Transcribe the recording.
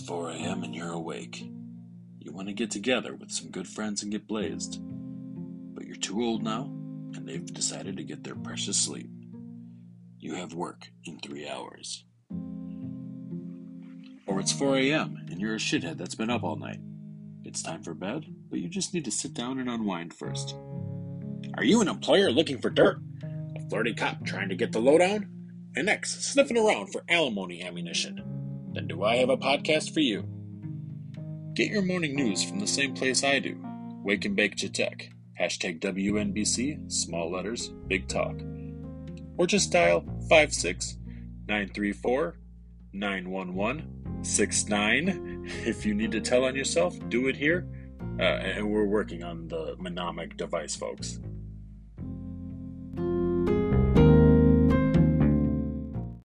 a.m. and you're awake. You want to get together with some good friends and get blazed. But you're too old now, and they've decided to get their precious sleep. You have work in three hours. Or it's 4 a.m., and you're a shithead that's been up all night. It's time for bed, but you just need to sit down and unwind first. Are you an employer looking for dirt? A flirty cop trying to get the lowdown? An ex sniffing around for alimony ammunition? Then do I have a podcast for you? Get your morning news from the same place I do Wake and Bake Chetek. Hashtag WNBC, small letters, big talk. Or just dial 56 934 911 69. If you need to tell on yourself, do it here. Uh, and we're working on the mnemonic device, folks.